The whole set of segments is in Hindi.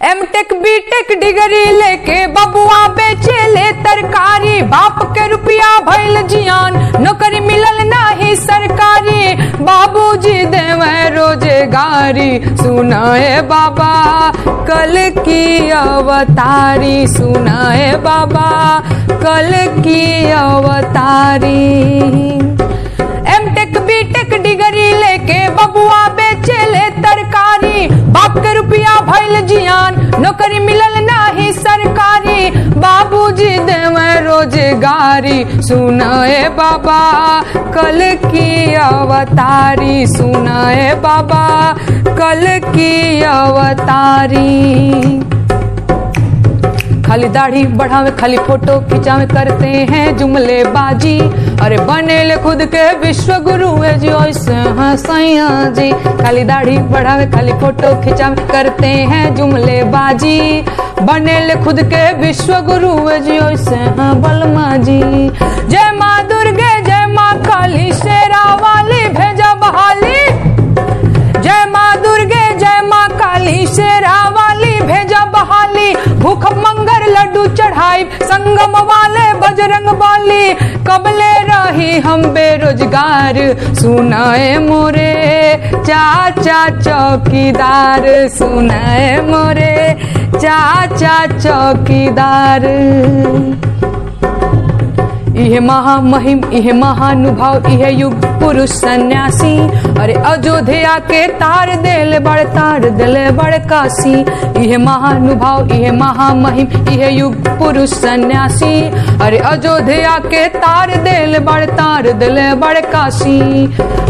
M Tech B Tech degree लेके बबुआ बेचे ले तरकारी। बाप के रुपया भइल जियान, नौकरी मिलल नाही सरकारी। बाबूजी देवे रोजगारी, सुनाए बाबा, कल की अवतारी, सुनाए बाबा, कल की अवतारी। M Tech B Tech degree लेके बबुआ बेचे ले तरकारी। बाप के रुपया भइल जियान नौकरी मिलल नाही सरकारी। बाबूजी देव रोजगारी, सुनाए बाबा, कल की अवतारी, सुनाए बाबा, कल की अवतारी। खाली दाढ़ी बढ़ावे, खाली फ़ोटो खिंचावे करते हैं जुमले बाजी अरे बने ले खुद के विश्व गुरु है जी ऐसे हैं सैया जी। खाली दाढ़ी बढ़ावे, खाली फ़ोटो खिंचावे करते हैं जुमले बाजी बने ले खुद के विश्व गुरु है जी ऐसे हैं बलमा जी जय माँ दुर्गे, जय माँ काली, शेरा वाली, भेजा बहाली। जय माँ दुर्गे, जय माँ काली, शेरा वाली, भेजा बहाली। भूख मंगर लड्डू चढ़ाई, संगम वाले बजरंग बाली। कबले रही हम बेरोजगार, सुनाए मोरे। चाचा चौकीदार, सुनाए मोरे। चाचा चौकीदार। इहे महामहिम, इहे महानुभाव, इहे युग पुरुष सन्यासी। अरे अयोध्या के तार देले बड़, तार देले बड़ काशी। इहे महानुभाव, इहे महामहिम, इहे युग पुरुष सन्यासी। अरे अयोध्या के तार देले बड़, तार देले बड़ काशी।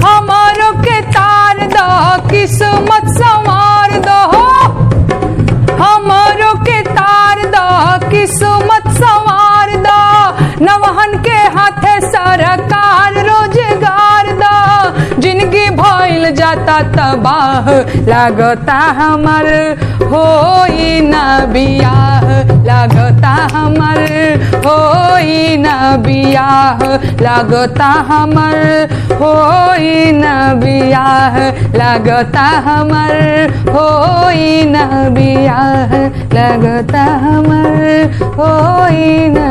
हमारो के तार दो किस्मत संवार सरकार रोज़गार दो। ज़िंदगी भइल जाता तबाह, लागता हमर। होई ना बियाह, लागता हमर। होई ना बियाह, लागता हमर। हो ना बियाह, लागता हमर। हो ना बियाह, लगता हमर। हो ना